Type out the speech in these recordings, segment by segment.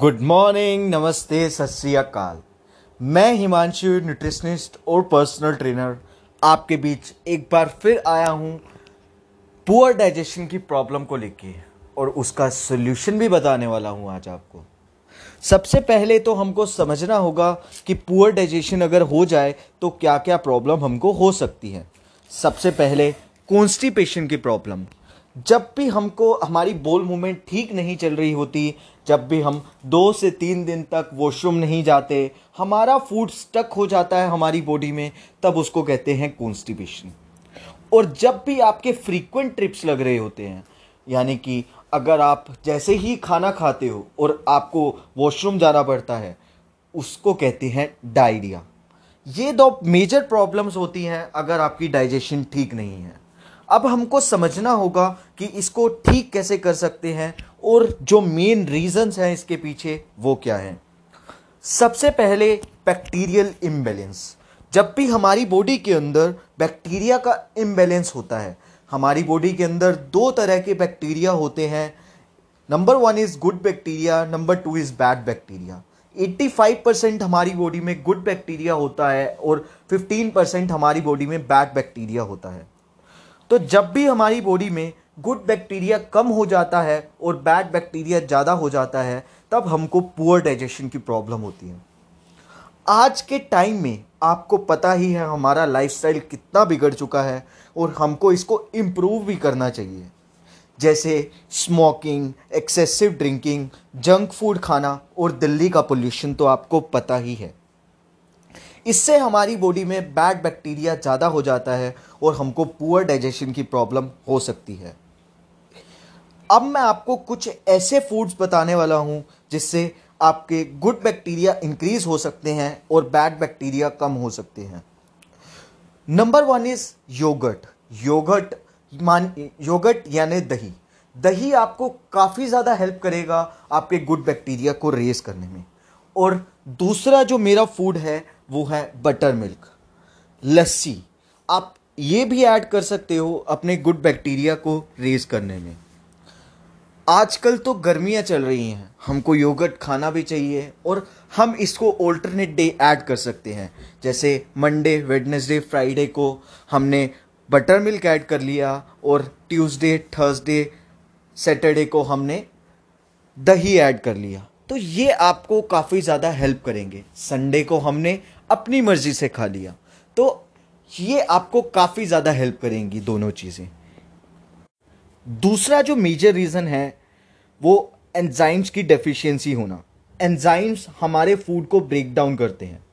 Good morning नमस्ते सत मैं हिमांशु न्यूट्रिशनिस्ट और पर्सनल ट्रेनर आपके बीच एक बार फिर आया हूँ पुअर डाइजेशन की प्रॉब्लम को लेके और उसका सोल्यूशन भी बताने वाला हूँ आज आपको। सबसे पहले तो हमको समझना होगा कि पुअर डाइजेशन अगर हो जाए तो क्या क्या प्रॉब्लम हमको हो सकती है। सबसे पहले कॉन्स्टिपेशन की प्रॉब्लम जब भी हमको, हमारी बोल मूवमेंट ठीक नहीं चल रही होती, जब भी हम दो से तीन दिन तक वॉशरूम नहीं जाते, हमारा फ़ूड स्टक हो जाता है हमारी बॉडी में, तब उसको कहते हैं कॉन्स्टिपेशन और जब भी आपके फ्रीक्वेंट ट्रिप्स लग रहे होते हैं, यानी कि अगर आप जैसे ही खाना खाते हो और आपको वॉशरूम जाना पड़ता है, उसको कहते हैं डायरिया ये दो मेजर प्रॉब्लम्स होती हैं अगर आपकी डाइजेशन ठीक नहीं है. अब हमको समझना होगा कि इसको ठीक कैसे कर सकते हैं और जो मेन रीजंस हैं इसके पीछे वो क्या हैं। सबसे पहले बैक्टीरियल इम्बेलेंस जब भी हमारी बॉडी के अंदर बैक्टीरिया का इम्बेलेंस होता है, हमारी बॉडी के अंदर दो तरह के बैक्टीरिया होते हैं। Number one is good bacteria number two is bad bacteria 85 percent हमारी बॉडी में गुड बैक्टीरिया होता है और 15 परसेंट हमारी बॉडी में बैड बैक्टीरिया होता है। तो जब भी हमारी बॉडी में गुड बैक्टीरिया कम हो जाता है और बैड बैक्टीरिया ज़्यादा हो जाता है, तब हमको पुअर डाइजेशन की प्रॉब्लम होती है। आज के टाइम में आपको पता ही है हमारा लाइफस्टाइल कितना बिगड़ चुका है और हमको इसको इम्प्रूव भी करना चाहिए। जैसे smoking excessive drinking junk food खाना और दिल्ली का पोल्यूशन तो आपको पता ही है। इससे हमारी बॉडी में बैड बैक्टीरिया ज़्यादा हो जाता है और हमको पुअर डाइजेशन की प्रॉब्लम हो सकती है। अब मैं आपको कुछ ऐसे फूड्स बताने वाला हूँ जिससे आपके गुड बैक्टीरिया इंक्रीज हो सकते हैं और बैड बैक्टीरिया कम हो सकते हैं। Number one is yogurt yogurt मान योगर्ट यानी दही। दही आपको काफ़ी ज़्यादा हेल्प करेगा आपके गुड बैक्टीरिया को रेस करने में। और दूसरा जो मेरा फ़ूड है वो है बटर मिल्क लस्सी। आप ये भी ऐड कर सकते हो अपने गुड बैक्टीरिया को रेज करने में। आजकल तो गर्मियाँ चल रही हैं, हमको योगर्ट खाना भी चाहिए और हम इसको ऑल्टरनेट डे ऐड कर सकते हैं। जैसे मंडे वेडनेसडे फ्राइडे को हमने बटर मिल्क ऐड कर लिया और ट्यूसडे थर्सडे सैटरडे को हमने दही ऐड कर लिया। तो ये आपको काफ़ी ज़्यादा हेल्प करेंगे। संडे को हमने अपनी मर्ज़ी से खा लिया। तो ये आपको काफ़ी ज़्यादा हेल्प करेंगी दोनों चीज़ें। दूसरा जो मेजर रीज़न है, वो एंजाइम्स की डेफिशिएंसी होना। एंजाइम्स हमारे फ़ूड को ब्रेक डाउन करते हैं।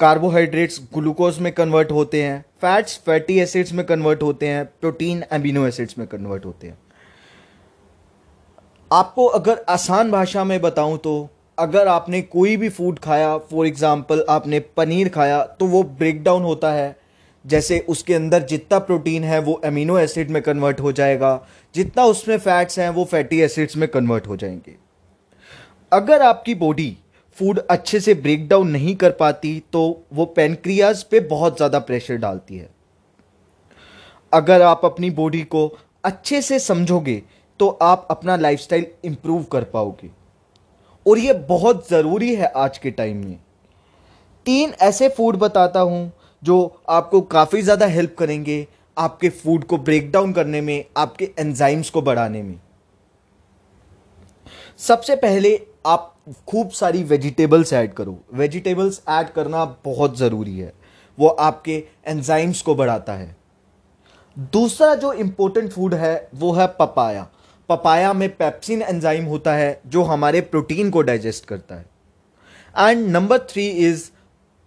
कार्बोहाइड्रेट्स ग्लूकोज में कन्वर्ट होते हैं। फैट्स फैटी एसिड्स में कन्वर्ट होते हैं। प्रोटीन एमिनो एसिड्स में कन्वर्ट होते हैं। आपको अगर आसान भाषा में बताऊँ तो अगर आपने कोई भी फ़ूड खाया फॉर एग्ज़ाम्पल आपने पनीर खाया तो वो ब्रेक डाउन होता है। जैसे उसके अंदर जितना प्रोटीन है, वो अमीनो एसिड में कन्वर्ट हो जाएगा। जितना उसमें फैट्स हैं, वो फैटी एसिड्स में कन्वर्ट हो जाएँगे। अगर आपकी बॉडी फ़ूड अच्छे से ब्रेक डाउन नहीं कर पाती तो वो पेनक्रियाज पे बहुत ज़्यादा प्रेशर डालती है। अगर आप अपनी बॉडी को अच्छे से समझोगे तो आप अपना लाइफस्टाइल इंप्रूव कर पाओगे। और ये बहुत ज़रूरी है आज के टाइम में। तीन ऐसे फ़ूड बताता हूँ जो आपको काफ़ी ज़्यादा हेल्प करेंगे आपके फ़ूड को ब्रेक डाउन करने में, आपके एंजाइम्स को बढ़ाने में। सबसे पहले आप खूब सारी वेजिटेबल्स ऐड करो। वेजिटेबल्स ऐड करना बहुत ज़रूरी है। वो आपके एंजाइम्स को बढ़ाता है। दूसरा जो इम्पोर्टेंट फ़ूड है, वो है पपाया पपाया में पेप्सिन एंजाइम होता है, जो हमारे प्रोटीन को डाइजेस्ट करता है। And number three is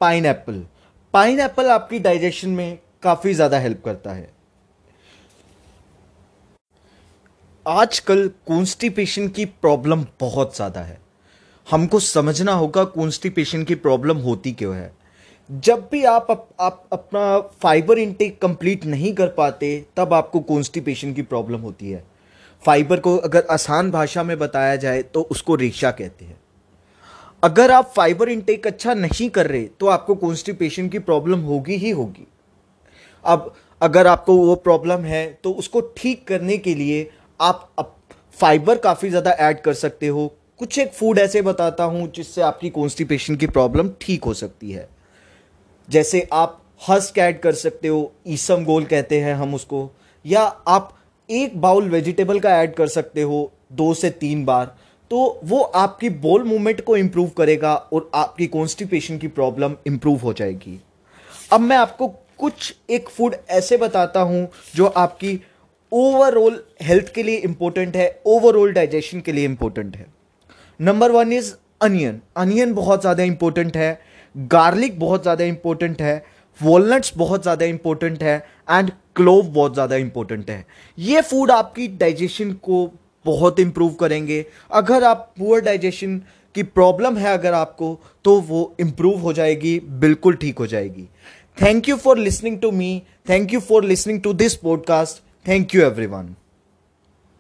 pineapple pineapple आपकी डाइजेशन में काफ़ी ज़्यादा हेल्प करता है। आजकल कॉन्स्टिपेशन की प्रॉब्लम बहुत ज़्यादा है। हमको समझना होगा कॉन्स्टिपेशन की प्रॉब्लम होती क्यों है। जब भी आप आप अपना फाइबर इंटेक कंप्लीट नहीं कर पाते, तब आपको कॉन्स्टिपेशन की प्रॉब्लम होती है। फाइबर को अगर आसान भाषा में बताया जाए तो उसको रेशा कहते हैं। अगर आप फाइबर इनटेक अच्छा नहीं कर रहे तो आपको कॉन्स्टिपेशन की प्रॉब्लम होगी ही होगी। अब अगर आपको वो प्रॉब्लम है तो उसको ठीक करने के लिए आप फाइबर काफ़ी ज़्यादा ऐड कर सकते हो। कुछ एक फ़ूड ऐसे बताता हूँ, जिससे आपकी कॉन्स्टिपेशन की प्रॉब्लम ठीक हो सकती है। जैसे आप हस्क ऐड कर सकते हो, ईसम गोल कहते हैं हम उसको, या आप एक बाउल वेजिटेबल का ऐड कर सकते हो, दो से तीन बार। तो वो आपकी बोल मूवमेंट को इम्प्रूव करेगा और आपकी कॉन्स्टिपेशन की प्रॉब्लम इम्प्रूव हो जाएगी। अब मैं आपको कुछ एक फ़ूड ऐसे बताता हूँ जो आपकी ओवरऑल हेल्थ के लिए इंपॉर्टेंट है ओवरऑल डाइजेशन के लिए इंपॉर्टेंट है। Number one is onion onion बहुत ज़्यादा इंपॉर्टेंट है गार्लिक बहुत ज़्यादा इंपॉर्टेंट है वॉलनट्स बहुत ज़्यादा इंपॉर्टेंट है एंड क्लोव बहुत ज़्यादा इंपॉर्टेंट है। ये फ़ूड आपकी डाइजेशन को बहुत इम्प्रूव करेंगे। अगर आप पुअर डाइजेशन की प्रॉब्लम है अगर आपको तो वो इम्प्रूव हो जाएगी, बिल्कुल ठीक हो जाएगी। Thank you for listening to me thank you for listening to this podcast thank you everyone